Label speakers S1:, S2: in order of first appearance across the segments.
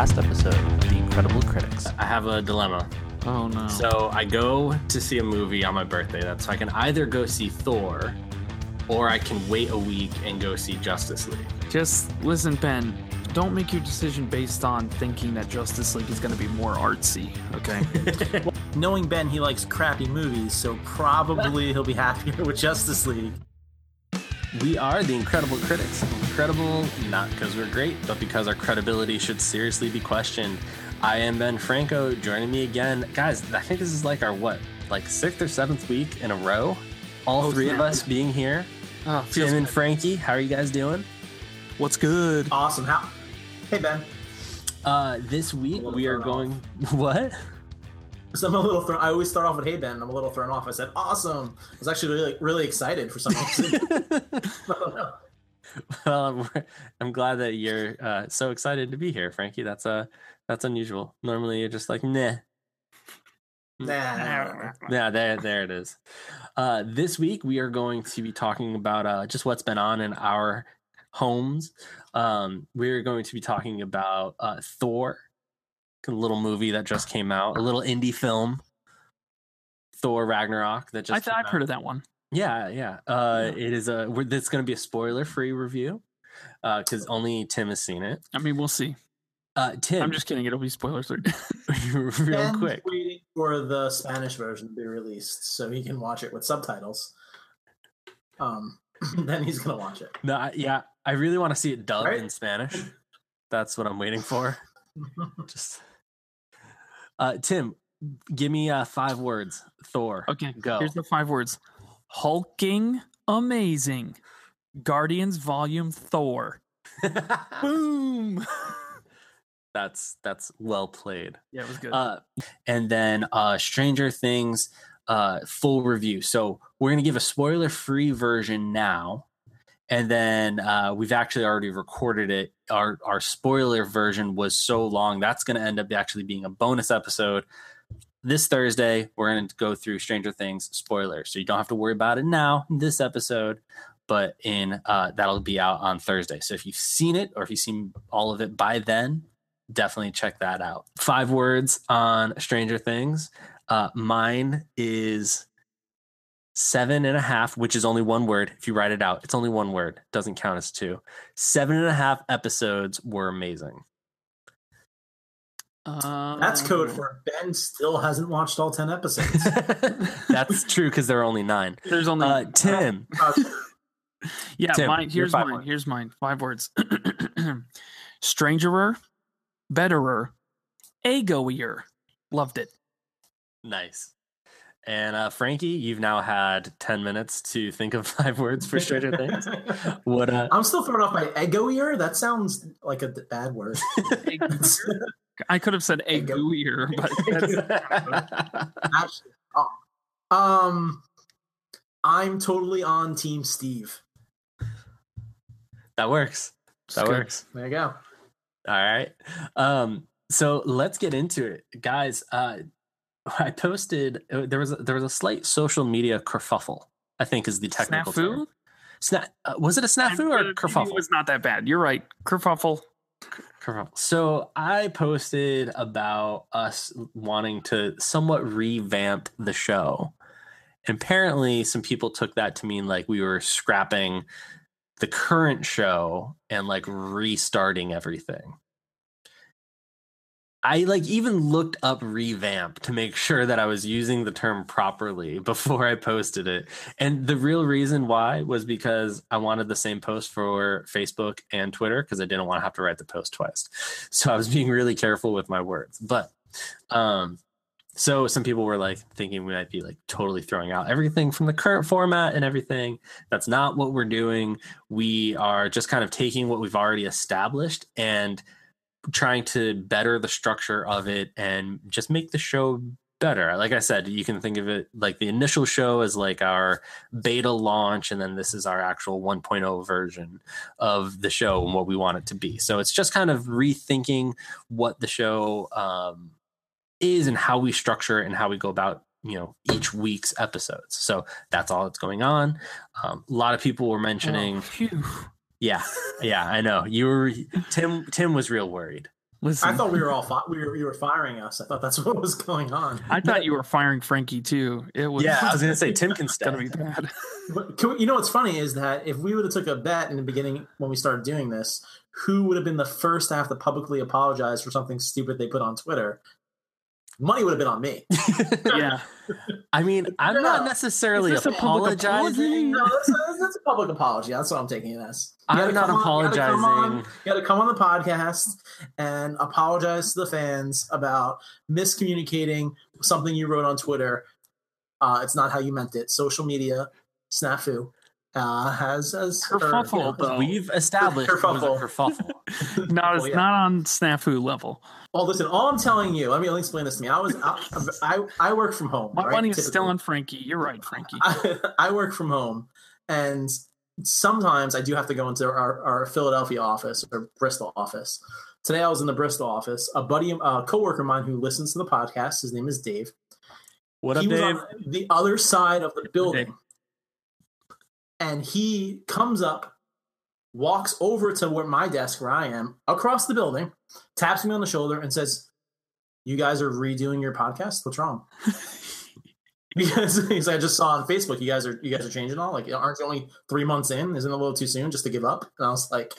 S1: last episode of The Incredible Critics.
S2: I have a dilemma.
S3: Oh no.
S2: So I go to see a movie on my birthday. That's so I can either go see Thor, or I can wait a week and go see Justice League.
S3: Just listen, Ben. Don't make your decision based on thinking that Justice League is going to be more artsy, okay?
S4: Knowing Ben, he likes crappy movies, so probably he'll be happier with Justice League.
S2: We are the Incredible Critics. Incredible not because we're great, but because our credibility should seriously be questioned. I am Ben Franco. Joining me again, guys. I think this is like our what, like sixth or seventh week in a row. All
S3: Oh,
S2: three of us being here.
S3: oh, feels
S2: Tim and Frankie, how are you guys doing?
S3: What's good?
S4: Awesome. How? Hey Ben.
S2: Uh, this week we are
S4: thrown
S2: going. What?
S4: So I'm a little thrown. I always start off with "Hey Ben." and I'm a little thrown off. I said "Awesome." I was actually really, really excited for some reason.
S2: well, I'm, I'm glad that you're uh, so excited to be here, Frankie. That's uh, that's unusual. Normally, you're just like, nah.
S4: Nah.
S2: Yeah, there, there it is. Uh, this week we are going to be talking about uh, just what's been on in our homes. Um, we're going to be talking about uh, Thor, a little movie that just came out, a little indie film. Thor Ragnarok that just
S3: I th-
S2: came
S3: I've
S2: out.
S3: heard of that one.
S2: Yeah, yeah. Uh, it is a. We're, it's going to be a spoiler-free review because only Tim has seen it.
S3: I mean, we'll see.
S2: Uh, Tim,
S3: I'm just kidding. It'll be spoilers.
S2: real
S4: Ben's
S2: quick.
S4: waiting for the Spanish version to be released so he can watch it with subtitles. Um, then he's gonna watch it.
S2: No, I, yeah, I really want to see it dubbed
S4: Right?
S2: in Spanish. That's what I'm waiting for. Just, uh, Tim, give me uh, five words. Thor.
S3: okay,
S2: Go.
S3: Here's the five words: hulking, amazing, Guardians Volume Thor. Boom.
S2: that's that's well played.
S3: yeah, it was good.
S2: Uh, and then uh, Stranger Things uh, full review. So we're gonna give a spoiler free version now, and then uh, we've actually already recorded it. Our our spoiler version was so long that's gonna end up actually being a bonus episode. This Thursday, we're going to go through Stranger Things spoilers, so you don't have to worry about it now in this episode, but in uh, that'll be out on Thursday. So if you've seen it or if you've seen all of it by then, definitely check that out. Five words on Stranger Things. Uh, mine is seven and a half, which is only one word. If you write it out, it's only one word. Doesn't count as two. Seven and a half episodes were amazing.
S4: That's code
S3: Um,
S4: for Ben still hasn't watched all ten episodes.
S2: That's true because there are only nine.
S3: There's only
S2: Uh, Tim,
S4: Uh,
S3: Yeah,
S2: Tim,
S3: mine. Here's mine.
S2: words.
S3: Here's mine. Five words. Strangerer, betterer, egoier. Loved it.
S2: nice. And uh, Frankie, you've now had ten minutes to think of five words for Stranger Things. What? Uh,
S4: I'm still thrown off by egoier. That sounds like a d- bad word.
S3: I could have said
S4: Ego-
S3: egoier, but that's,
S4: oh. Um, I'm totally on Team Steve.
S2: that works. That
S3: good.
S2: works.
S4: There you go.
S2: All right. Um, so let's get into it, guys. Uh, I posted uh, there was a, there was a slight social media kerfuffle. I think is the technical
S3: snafu.
S2: term. Sna- uh, was it a snafu or kerfuffle?
S3: It was not that bad. You're right. Kerfuffle.
S2: Kerfuffle. So I posted about us wanting to somewhat revamp the show. And apparently, some people took that to mean like we were scrapping the current show and like restarting everything. I like even looked up revamp to make sure that I was using the term properly before I posted it. And the real reason why was because I wanted the same post for Facebook and Twitter because I didn't want to have to write the post twice. So I was being really careful with my words. But um so some people were like thinking we might be like totally throwing out everything from the current format and everything. That's not what we're doing. We are just kind of taking what we've already established and trying to better the structure of it and just make the show better. Like I said, you can think of it like the initial show as like our beta launch, and then this is our actual 1.0 version of the show and what we want it to be. So it's just kind of rethinking what the show um, is and how we structure it and how we go about you know each week's episodes so that's all that's going on um, a lot of people were mentioning
S3: Oh.
S2: Yeah yeah i know you were tim tim was real worried
S3: Listen,
S4: I thought we were all fi- we were you were firing us. I thought that's what was going on.
S3: I thought you were firing Frankie too. It was
S2: Yeah, I was gonna say Tim can
S3: gonna be bad.
S4: But can we, you know what's funny is that if we would have took a bet in the beginning when we started doing this, who would have been the first to have to publicly apologize for something stupid they put on Twitter? Money would have been on me.
S3: yeah,
S2: I mean, I'm
S4: No.
S2: not necessarily
S3: Is this a public
S2: apologizing.
S4: No, that's, that's, that's a public apology. That's what I'm taking it as. You
S2: I'm
S4: gotta
S2: not
S4: come on- you gotta come
S2: apologizing.
S4: You got to come on the podcast and apologize to the fans about miscommunicating something you wrote on Twitter. Uh, it's not how you meant it. Social media snafu uh, has has or,
S3: Kerfuffle,
S4: you know,
S3: though.
S2: We've established it was a
S4: Kerfuffle.
S2: kerfuffle.
S3: not
S4: Well,
S3: it's
S4: yeah.
S3: not on snafu level.
S4: Well, listen. All I'm telling you. Let me let me explain this to me. I was I I, I work from home.
S3: My
S4: right,
S3: money is still
S4: typically.
S3: on Frankie. You're right, Frankie.
S4: I, I work from home, and sometimes I do have to go into our, our Philadelphia office or Bristol office. Today I was in the Bristol office. A buddy, a coworker of mine who listens to the podcast, his name is Dave.
S2: What up,
S4: he was
S2: Dave?
S4: on the other side of the
S3: Dave.
S4: building, and he comes up, walks over to where my desk, where I am, across the building, taps me on the shoulder, and says, "You guys are redoing your podcast. What's wrong?" because because I just saw on Facebook, you guys are you guys are changing all. Like, aren't you only three months in? Isn't it a little too soon just to give up? And I was like,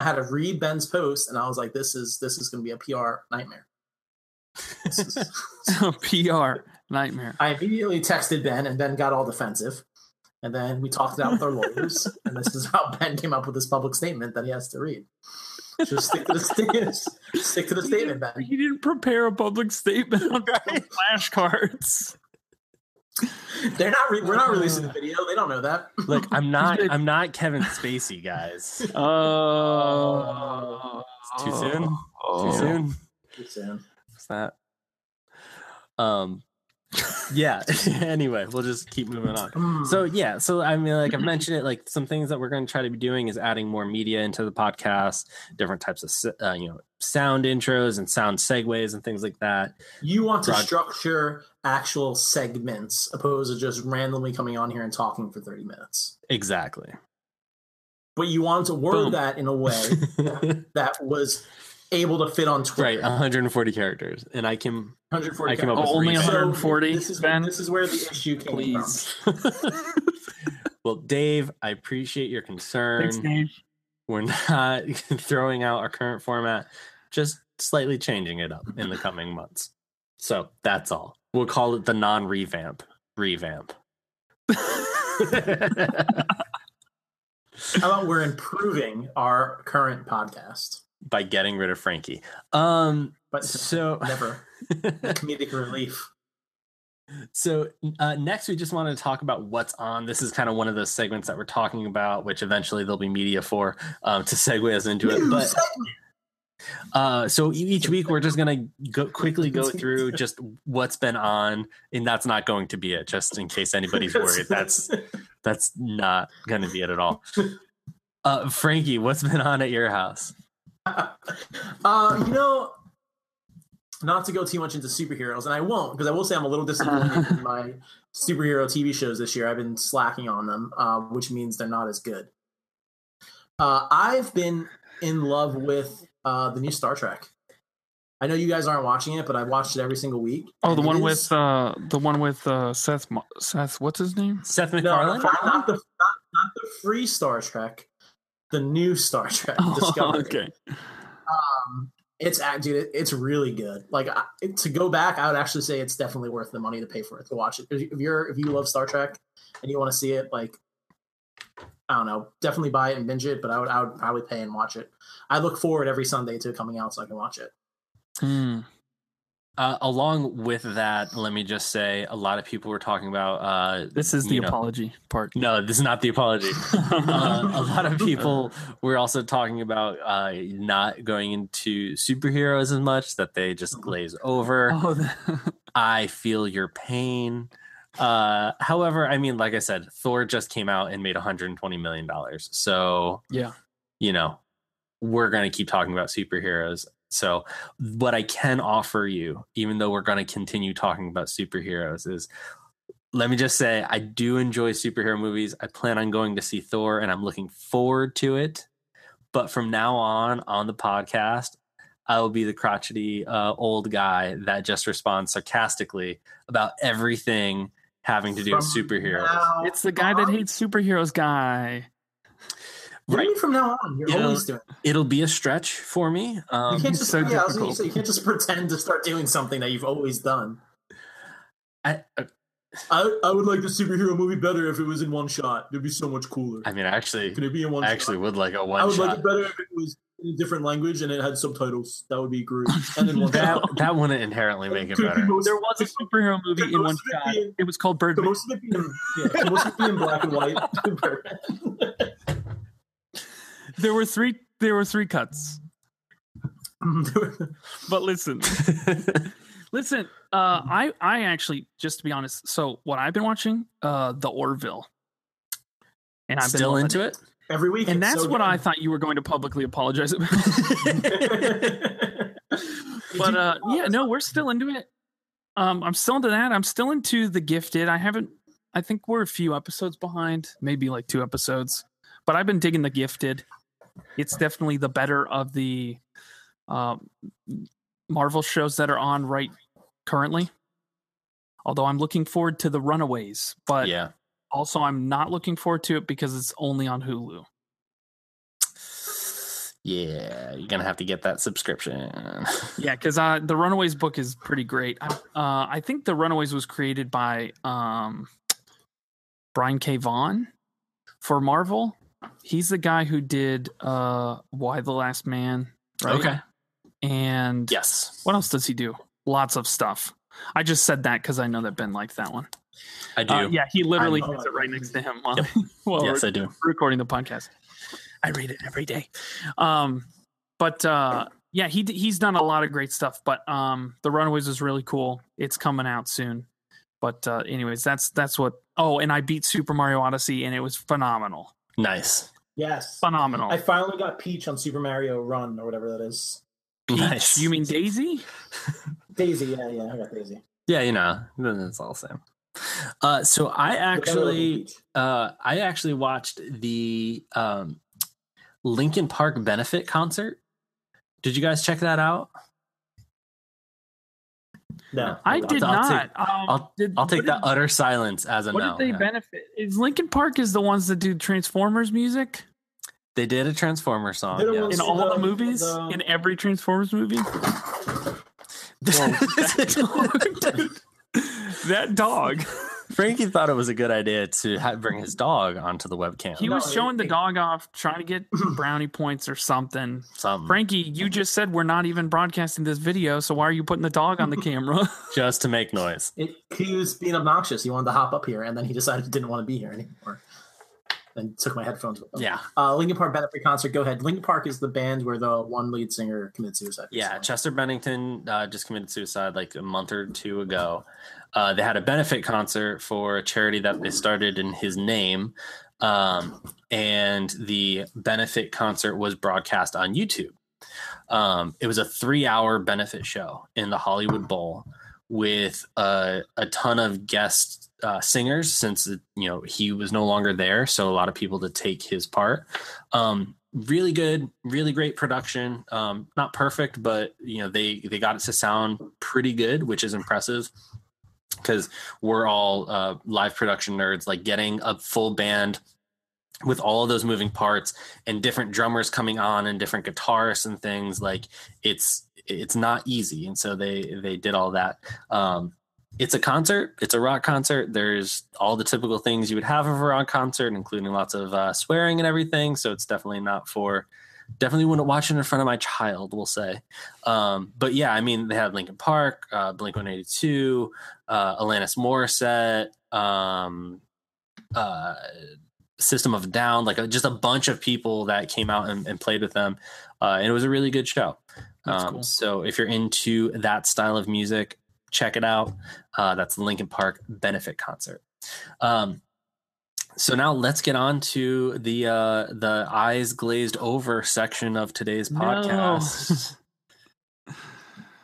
S4: I had to read Ben's post, and I was like, this is this is going to be a PR nightmare. This is-
S3: PR nightmare.
S4: I immediately texted Ben, and Ben got all defensive. And then we talked it out with our lawyers, and this is how Ben came up with this public statement that he has to read. Just stick to the statement. Stick to the statement, Ben.
S3: He didn't prepare a public statement on flashcards.
S4: They're not. Re- we're not releasing the video. They don't know that.
S2: Look, I'm not. I'm not Kevin Spacey, guys.
S3: Oh,
S2: Too soon? Too
S3: Oh.
S2: soon?
S4: Too soon.
S2: What's that? Um. Yeah. anyway, we'll just keep moving on. So yeah, so I mean, like I've mentioned it, like some things that we're going to try to be doing is adding more media into the podcast, different types of uh, you know sound intros and sound segues and things like that.
S4: You want to structure actual segments opposed to just randomly coming on here and talking for 30 minutes.
S2: Exactly.
S4: But you want to word
S2: Boom.
S4: that in a way that was able to fit on Twitter.
S2: right, 140 characters, and I can
S4: 140
S2: I came up with
S3: Oh, only
S2: three.
S4: So
S3: 140,
S4: This is,
S3: Ben?
S4: this is where the issue came
S3: Please.
S2: well, Dave, I appreciate your concern.
S3: Thanks, Dave.
S2: We're not throwing out our current format, just slightly changing it up in the coming months. So that's all. We'll call it the non-revamp revamp.
S4: How about we're improving our current podcast?
S2: By getting rid of Frankie. Um
S4: But
S2: so
S4: never comedic relief.
S2: So uh, next, we just want to talk about what's on. This is kind of one of those segments that we're talking about, which eventually there'll be media for um, to segue us into it. But uh, so each week, we're just gonna go quickly go through just what's been on, and that's not going to be it. Just in case anybody's worried, that's that's not going to be it at all. Uh, Frankie, what's been on at your house?
S4: uh, you know, not to go too much into superheroes, and I won't because I will say I'm a little disappointed in my superhero TV shows this year. I've been slacking on them, uh, which means they're not as good. Uh, I've been in love with uh, the new Star Trek. I know you guys aren't watching it, but I watched it every single week.
S3: Oh, the one
S4: it
S3: with uh, the one with uh, Seth. Mo- Seth, what's his name?
S2: Seth
S4: no,
S2: MacFarlane.
S4: not, not the not, not the free Star Trek, the new Star Trek Discovery.
S3: okay.
S4: Um, it's act- dude, it's really good. Like I, to go back, I would actually say it's definitely worth the money to pay for it to watch it. If you're if you love Star Trek and you want to see it, like I don't know, definitely buy it and binge it. But I would I would probably pay and watch it. I look forward every Sunday to it coming out so I can watch it.
S3: Hmm.
S2: Uh, along with that, let me just say a lot of people were talking about. Uh,
S3: This is the
S2: know-
S3: apology part.
S2: No, this is not the apology. uh, a lot of people were also talking about uh, not going into superheroes as much, that they just glaze over.
S3: Oh, the-
S2: I feel your pain. Uh, however, I mean, like I said, Thor just came out and made 120 million dollars. So
S3: yeah.
S2: you know, we're going to keep talking about superheroes. So, what I can offer you, even though we're going to continue talking about superheroes, is let me just say I do enjoy superhero movies. I plan on going to see Thor and I'm looking forward to it. But from now on, on the podcast, I will be the crotchety uh, old guy that just responds sarcastically about everything having to do with superheroes.
S4: now
S3: It's the guy that hates superheroes guy.
S4: What do from now on? You're
S2: You know,
S4: always doing. it.
S2: It'll be a stretch for me.
S4: You
S2: Um,
S4: can't just
S3: so
S4: yeah, I was
S3: difficult.
S4: say, you can't just pretend to start doing something that you've always done.
S2: I, uh,
S4: I, I would like the superhero movie better if it was in one shot. It'd be so much cooler.
S2: I mean, actually,
S4: Could it be in one
S2: I actually
S4: shot?
S2: would like a
S4: I
S2: one I
S4: would
S2: shot.
S4: like it better if it was in a different language and it had subtitles. That would be great. And in one
S2: that
S4: shot.
S2: that wouldn't inherently make it
S4: Could
S2: better.
S4: most-
S3: There was a superhero movie in one
S4: most of it
S3: shot. It was called Birdman.
S4: most of it be in, yeah, most of it be in black and white.
S3: There were three. There were three cuts. But listen, listen. Uh, I I actually, just to be honest, so what I've been watching, uh, the Orville, and I've been
S2: Still
S3: loving
S2: into it?
S4: Every week,
S3: and that's
S4: so
S3: what
S4: good.
S3: I thought you were going to publicly apologize about. but uh, yeah, no, we're still into it. Um, I'm still into that. I'm still into the Gifted. I haven't. I think we're a few episodes behind, maybe like two episodes. But I've been digging the Gifted. It's definitely the better of the um, Marvel shows that are on right currently. Although I'm looking forward to the Runaways, but
S2: yeah.
S3: also I'm not looking forward to it because it's only on Hulu.
S2: Yeah, you're gonna have to get that subscription.
S3: Yeah, because uh, the Runaways book is pretty great. I, uh, I think the Runaways was created by um, Brian K. Vaughan for Marvel. He's the guy who did uh, Y: The Last Man. Right?
S2: Okay.
S3: And
S2: Yes,
S3: what else does he do? Lots of stuff. I just said that because I know that Ben liked that one.
S2: I do.
S3: Uh, yeah, he literally
S4: I
S3: has
S4: it.
S3: it right next to him while,
S2: Yep.
S3: while
S2: yes, I do.
S3: recording the podcast. I read it every day. Um, but uh, yeah, he he's done a lot of great stuff. But um, the Runaways is really cool. It's coming out soon. But uh, anyways, that's that's what. Oh, and I beat Super Mario Odyssey, and it was phenomenal.
S2: Nice,
S4: yes.
S3: Phenomenal.
S4: I finally got Peach on Super Mario Run or whatever that is.
S3: Peach,
S2: nice.
S3: You mean Daisy?
S4: Daisy, yeah, yeah, I got Daisy.
S2: Yeah, you know, then it's all the same. Uh, so I
S4: The better looking
S2: actually, uh, I actually watched the um, Linkin Park benefit concert. Did you guys check that out?
S4: No,
S3: I did
S2: I'll,
S3: not.
S2: take-
S3: um,
S2: I'll-
S3: did-
S2: I'll take
S3: what
S2: that
S3: did-
S2: utter silence as a
S3: What
S2: no.
S3: did they
S2: Yeah.
S3: benefit? Is Linkin Park is the ones that do Transformers music
S2: They did a Transformer song.
S4: They're
S2: yes.
S3: in all the,
S4: the-
S3: movies?
S4: the-
S3: in every Transformers movie? that dog.
S2: Frankie thought it was a good idea to ha- bring his dog onto the webcam.
S3: He
S4: No,
S3: was showing the dog off, trying to get brownie points or something.
S2: Something.
S3: Frankie, you just said we're not even broadcasting this video, so why are you putting the dog on the camera?
S2: just to make noise.
S4: It, he was being obnoxious. He wanted to hop up here, and then he decided he didn't want to be here anymore. And took my headphones with him.
S2: Yeah,
S4: Uh, Linkin Park benefit concert. Go ahead. Linkin Park is the band where the one lead singer committed suicide.
S2: yeah.
S4: recently.
S2: Chester Bennington uh, just committed suicide like a month or two ago. Uh, they had a benefit concert for a charity that they started in his name, um, and the benefit concert was broadcast on YouTube. Um, it was a three-hour benefit show in the Hollywood Bowl with a, a ton of guest uh, singers since you know he was no longer there so a lot of people to take his part. Um, really good really great production. Um, not perfect but you know they they got it to sound pretty good which is impressive because we're all uh, live production nerds like getting a full band with all of those moving parts and different drummers coming on and different guitarists and things like it's it's not easy. And so they they did all that. Um it's a concert. It's a rock concert. There's all the typical things you would have of a rock concert including lots of uh, swearing and everything. So it's definitely not for definitely wouldn't watch it in front of my child we'll say um but yeah i mean they had linkin park uh blink 182 uh alanis morissette um uh System of Down, like a, just a bunch of people that came out and, and played with them, uh, and it was a really good show. Um,
S3: cool.
S2: So if you're into that style of music, check it out. Uh, that's the Linkin Park benefit concert. Um, so now let's get on to the uh, the eyes glazed over section of today's
S3: No.
S2: podcast.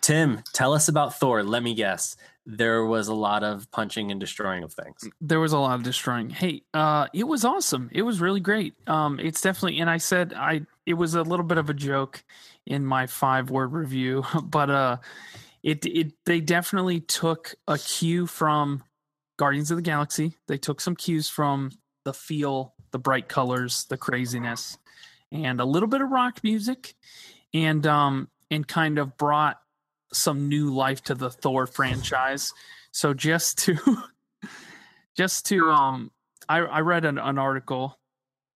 S2: Tim, tell us about Thor. Let me guess. There was a lot of punching and destroying of things.
S3: there was a lot of destroying. Hey, uh, it was awesome. It was really great. Um, it's definitely, and I said I it was a little bit of a joke in my five word review, but uh, it it they definitely took a cue from Guardians of the Galaxy. They took some cues from the feel, the bright colors, the craziness, and a little bit of rock music, and um and kind of brought some new life to the Thor franchise. So just to just to um I, I read an, an article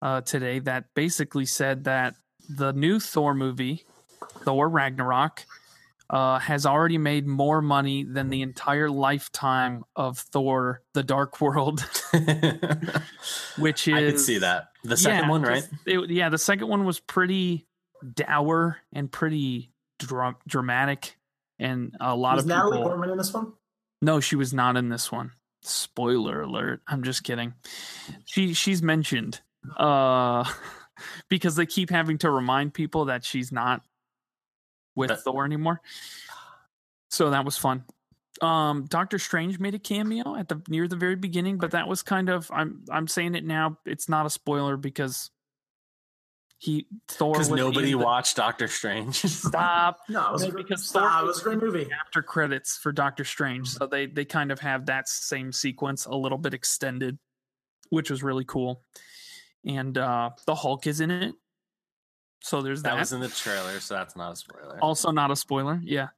S3: uh, today that basically said that the new Thor movie, Thor Ragnarok, uh, has already made more money than the entire lifetime of Thor: The Dark World, which is
S2: I could see that. The second
S3: yeah,
S2: one, right?
S3: it- yeah, the second one was pretty dour and pretty dra- dramatic, and a lot
S4: Was
S3: of
S4: Natalie
S3: people.
S4: Portman in this one?
S3: No, she was not in this one. Spoiler alert. I'm just kidding. She she's mentioned uh because they keep having to remind people that she's not with
S2: That-
S3: Thor anymore. So that was fun. Um Doctor Strange made a cameo at the near the very beginning, but that was kind of I'm I'm saying it now, it's not a spoiler because he Thor
S2: Because nobody
S3: the-
S2: watched Doctor Strange.
S3: Stop
S4: No, it was, a,
S3: because
S4: stop,
S3: Thor
S4: it was a great movie.
S3: after credits for Doctor Strange. So they they kind of have that same sequence a little bit extended, which was really cool. And uh the Hulk is in it. So there's that.
S2: that was in the trailer, so that's not a spoiler.
S3: also not a spoiler. Yeah.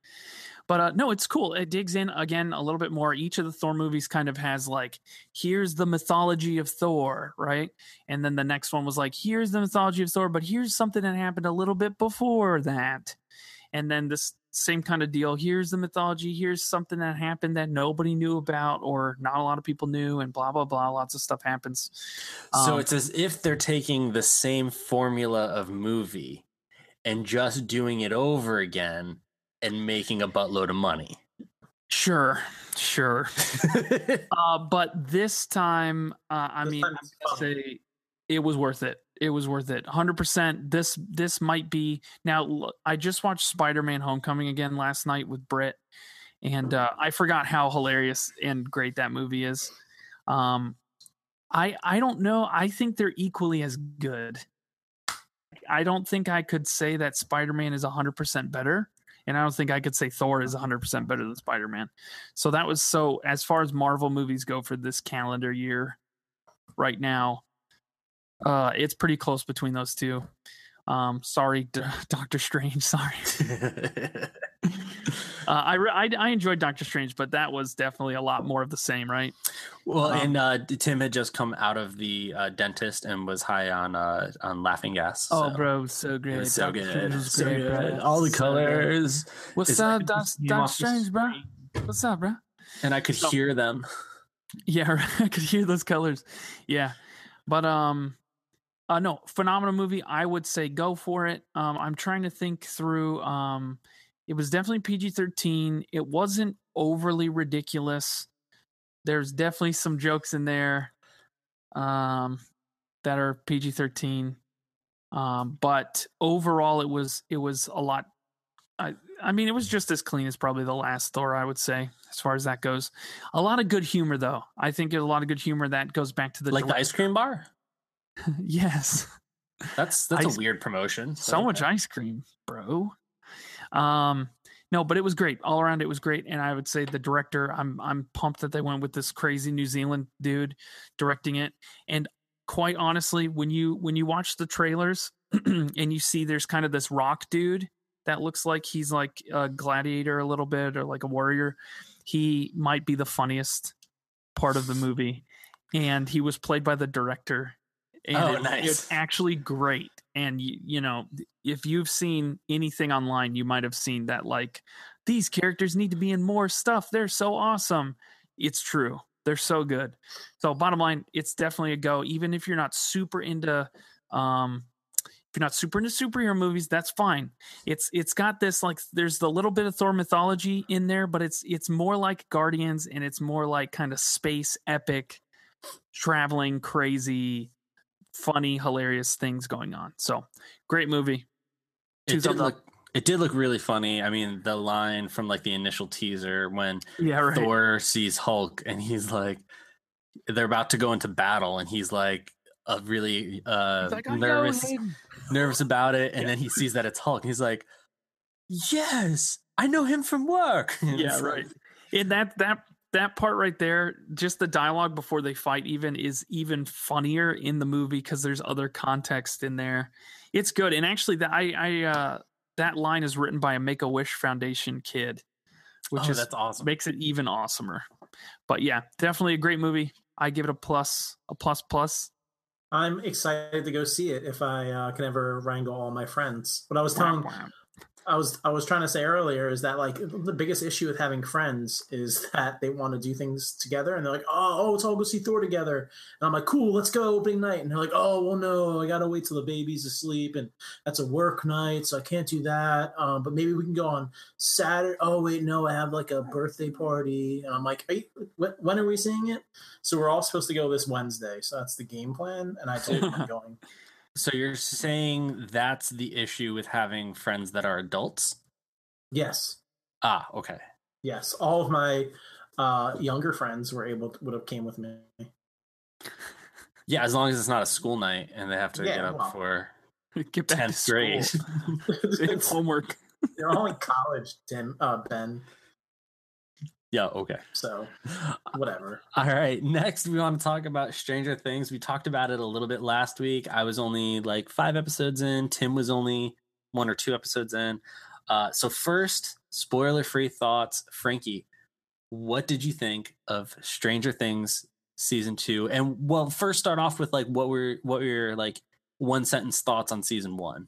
S3: But uh, no, it's cool. It digs in again a little bit more. Each of the Thor movies kind of has like, here's the mythology of Thor, right? And then the next one was like, here's the mythology of Thor, but here's something that happened a little bit before that. And then this same kind of deal. Here's the mythology. Here's something that happened that nobody knew about or not a lot of people knew, and blah blah blah. Lots of stuff happens.
S2: so
S3: Um,
S2: it's as if they're taking the same formula of movie and just doing it over again and making a buttload of money.
S3: sure, sure. Uh, but this time, uh, I
S4: This
S3: mean, I'm
S4: it's
S3: gonna
S4: fun.
S3: say it was worth it. It was worth it. 100%. This this might be now. I just watched Spider-Man: Homecoming again last night with Britt, and uh, I forgot how hilarious and great that movie is. Um, I I don't know. I think they're equally as good. I don't think I could say that Spider-Man is 100% better, and I don't think I could say Thor is 100% better than Spider-Man. So that was so as far as Marvel movies go for this calendar year right now, uh it's pretty close between those two. Um sorry D- Doctor Strange, sorry. Uh, I, re- I I enjoyed Doctor Strange, but that was definitely a lot more of the same, right?
S2: well,
S3: Um,
S2: and uh, Tim had just come out of the uh, dentist and was high on uh, on laughing gas.
S3: Oh, bro, so
S2: it
S3: great.
S2: was so
S3: Doctor
S2: good.
S3: Was
S2: So
S3: great,
S2: good.
S3: bro.
S2: All the
S3: So
S2: colors,
S3: What's
S2: It's
S3: up,
S2: like-
S3: Doc- Doctor Strange, bro? What's up, bro?
S2: and I could
S3: So-
S2: hear them.
S3: Yeah. I could hear those colors. Yeah, but um, uh, no, phenomenal movie. I would say go for it. Um, I'm trying to think through. Um, it was definitely PG-13. It wasn't overly ridiculous. There's definitely some jokes in there, um, that are PG-13. Um, but overall, it was it was a lot. I I mean, it was just as clean as probably the last Thor. I would say, as far as that goes. A lot of good humor, though. I think there's a lot of good humor that goes back to the
S2: like the ice cream bar.
S3: yes,
S2: That's that's
S3: Ice-
S2: a weird promotion.
S3: so much ice cream, bro. Um, no, but it was great all around. It was great, and I would say the director. I'm I'm pumped that they went with this crazy New Zealand dude directing it. And quite honestly, when you when you watch the trailers and you see there's kind of this rock dude that looks like he's like a gladiator a little bit or like a warrior, he might be the funniest part of the movie. And he was played by the director. And
S2: Oh,
S3: it-
S2: nice.
S3: it's actually great. And you, you know, if you've seen anything online, you might have seen that like these characters need to be in more stuff. They're so awesome. It's true. They're so good. So bottom line, it's definitely a go. Even if you're not super into um if you're not super into superhero movies, that's fine. It's it's got this like there's the little bit of Thor mythology in there, but it's it's more like Guardians and it's more like kind of space epic, traveling, crazy, funny, hilarious things going on. So great movie. Two
S2: It did
S3: up.
S2: look. It did look really funny. I mean, the line from like the initial teaser when
S3: Yeah, right.
S2: Thor sees Hulk and he's like, they're about to go into battle, and he's like, a really uh,
S3: like,
S2: nervous. Nervous about it, and then he sees that it's Hulk. And he's like, "Yes, I know him from work."
S3: Yeah,
S2: like-
S3: right. And that that that part right there, just the dialogue before they fight, even is even funnier in the movie because there's other context in there. It's good, and actually, that I I uh, that line is written by a Make a Wish Foundation kid, which
S2: oh,
S3: is
S2: that's awesome.
S3: makes it even awesomer. But yeah, definitely a great movie. I give it a plus, a plus plus.
S4: I'm excited to go see it if I uh, can ever wrangle all my friends. But I was telling I was I was trying to say earlier is that like the biggest issue with having friends is that they want to do things together and they're like, oh, oh, let's all go see Thor together. And I'm like, cool, let's go opening night. And they're like, oh, well, no, I gotta wait till the baby's asleep, and that's a work night, so I can't do that. Um, but maybe we can go on Saturday. Oh, wait, no, I have like a birthday party. And I'm like, are you, wh- when are we seeing it? So we're all supposed to go this Wednesday. So that's the game plan, and I told them I'm going.
S2: So you're saying that's the issue with having friends that are adults?
S4: Yes.
S2: Ah, okay.
S4: Yes, all of my uh, younger friends were able to, would have came with me.
S2: Yeah, as long as it's not a school night and they have to
S4: Yeah,
S2: get up
S4: well.
S2: before
S3: Get back
S2: tenth grade.
S3: school. Homework.
S4: They're all in college, Tim, uh, Ben.
S2: Yeah, okay.
S4: So whatever.
S2: All right. Next, we want to talk about Stranger Things. We talked about it a little bit last week. I was only like five episodes in. Tim was only one or two episodes in. Uh, so first, spoiler-free thoughts. Frankie, what did you think of Stranger Things season two? And well, first start off with like what were what were your like one sentence thoughts on season one?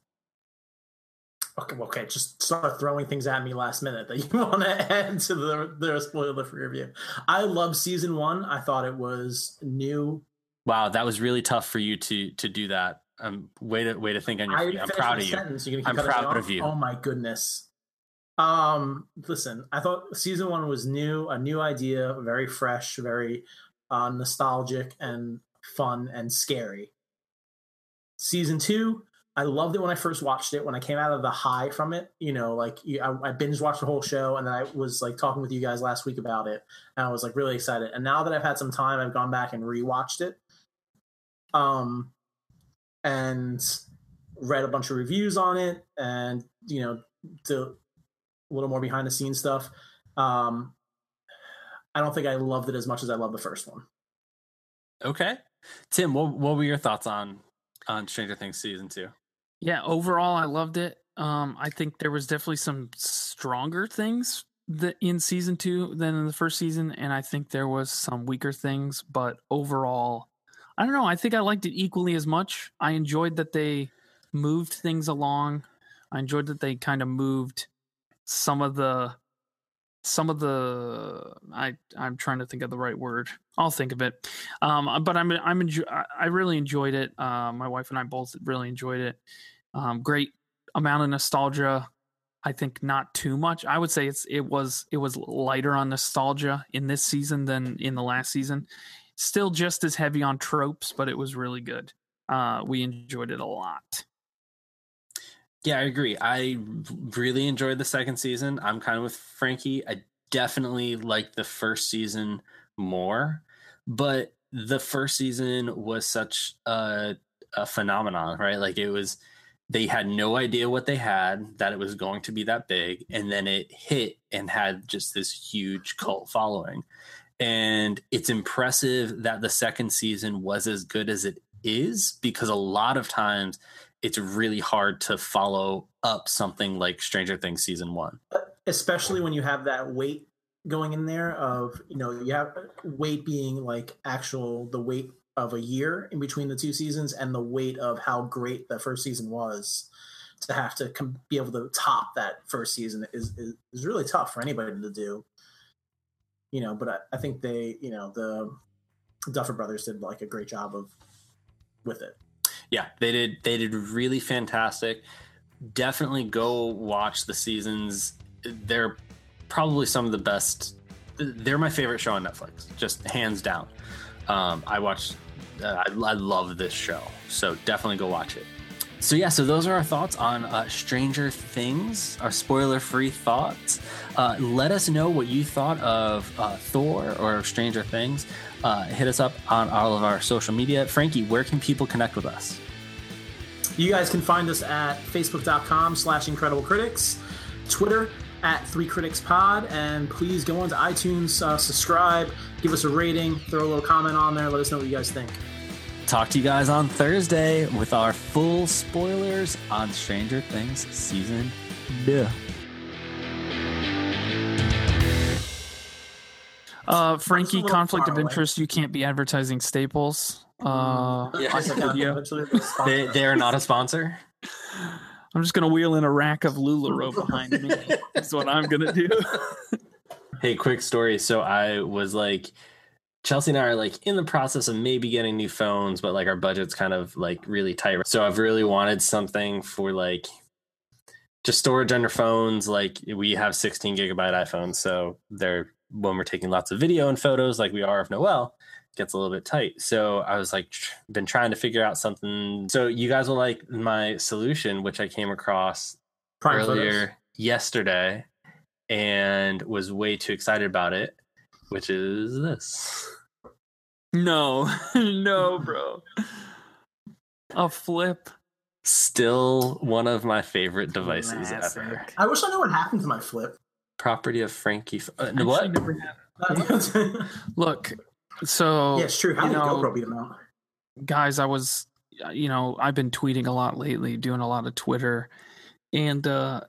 S4: Okay, okay, just start throwing things at me last minute that you want to add to the the spoiler free review. I love season one. I thought it was new.
S2: Wow, that was really tough for you to to do that. Um, way to way to think on your feet. I'm proud of you.
S4: sentence. You're gonna keep
S2: I'm proud of you.
S4: Oh my goodness. Um, listen, I thought season one was new, a new idea, very fresh, very uh, nostalgic and fun and scary. Season two, I loved it when I first watched it. When I came out of the high from it, you know, like I, I binge watched the whole show, and then I was like talking with you guys last week about it, and I was like really excited. And now that I've had some time, I've gone back and rewatched it, um, and read a bunch of reviews on it, and you know, a little more behind the scenes stuff. Um, I don't think I loved it as much as I loved the first one.
S2: Okay, Tim, what what were your thoughts on on Stranger Things season two?
S3: Yeah, overall, I loved it. Um, I think there was definitely some stronger things that in season two than in the first season, and I think there was some weaker things. But overall, I don't know. I think I liked it equally as much. I enjoyed that they moved things along. I enjoyed that they kind of moved some of the some of the I I'm trying to think of the right word. I'll think of it. Um, but I'm I'm I really enjoyed it. Uh, my wife and I both really enjoyed it. Um, great amount of nostalgia. I think not too much. I would say it's it was it was lighter on nostalgia in this season than in the last season. Still just as heavy on tropes, but it was really good. Uh, we enjoyed it a lot.
S2: Yeah, I agree. I really enjoyed the second season. I'm kind of with Frankie. I definitely like the first season more, but the first season was such a, a phenomenon, right? Like it was, they had no idea what they had, that it was going to be that big, and then it hit and had just this huge cult following. And it's impressive that the second season was as good as it is because a lot of times it's really hard to follow up something like Stranger Things season one.
S4: Uh, especially when you have that weight going in there of you know you have weight being like actual the weight of a year in between the two seasons and the weight of how great the first season was to have to com- be able to top that first season is, is is really tough for anybody to do you know but I, I think they you know the duffer brothers did like a great job of with it
S2: Yeah, they did. They did really fantastic. Definitely go watch the seasons. They're probably some of the best. They're my favorite show on Netflix, just hands down. Um, I watched. Uh, I, I love this show, so definitely go watch it. So yeah, so those are our thoughts on uh, Stranger Things, our spoiler-free thoughts. Uh, let us know what you thought of uh, Thor or Stranger Things. Uh, hit us up on all of our social media. Frankie, where can people connect with us?
S4: You guys can find us at facebook.com slash incredible critics, Twitter at Three Critics Pod, and please go onto iTunes, uh, subscribe, give us a rating, throw a little comment on there, let us know what you guys think.
S2: Talk to you guys on Thursday with our full spoilers on Stranger Things season. Yeah.
S3: Uh, Frankie, conflict of
S4: away.
S3: interest. You can't be advertising Staples. Uh,
S2: Yeah.
S3: on video.
S4: Eventually we'll sponsor
S2: They,
S4: us.
S2: they are not a sponsor.
S3: I'm just gonna wheel in a rack of Lularoe behind me. That's what I'm gonna do.
S2: Hey, quick story. So I was like, Chelsea and I are like in the process of maybe getting new phones, but like our budget's kind of like really tight. So I've really wanted something for like just storage on your phones. Like we have 16 gigabyte iPhones, so they're when we're taking lots of video and photos, like we are of Noel, it gets a little bit tight. So I was like, tr- been trying to figure out something. So you guys will like my solution, which I came across
S4: Prime
S2: earlier
S4: photos.
S2: yesterday and was way too excited about it, which is this.
S3: No, no, bro. A flip.
S2: Still one of my favorite devices ever.
S4: I wish I knew what happened to my flip.
S2: Property of Frankie. F- uh,
S3: Actually
S2: what?
S3: never had-
S4: yeah,
S3: Look, so
S4: it's true. How
S3: you
S4: did
S3: know,
S4: GoPro beat him
S3: guys, I was, you know, I've been tweeting a lot lately, doing a lot of Twitter, and uh,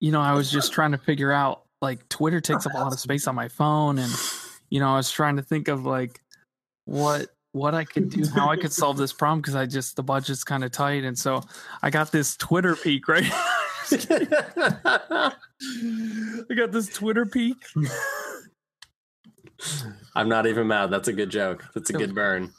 S3: you know, I was just trying to figure out like Twitter takes up a lot of space on my phone, and you know, I was trying to think of like what what I could do, how I could solve this problem because I just the budget's kind of tight, and so I got this Twitter peek right. I got this Twitter peek.
S2: I'm not even mad. That's a good joke. That's a good burn.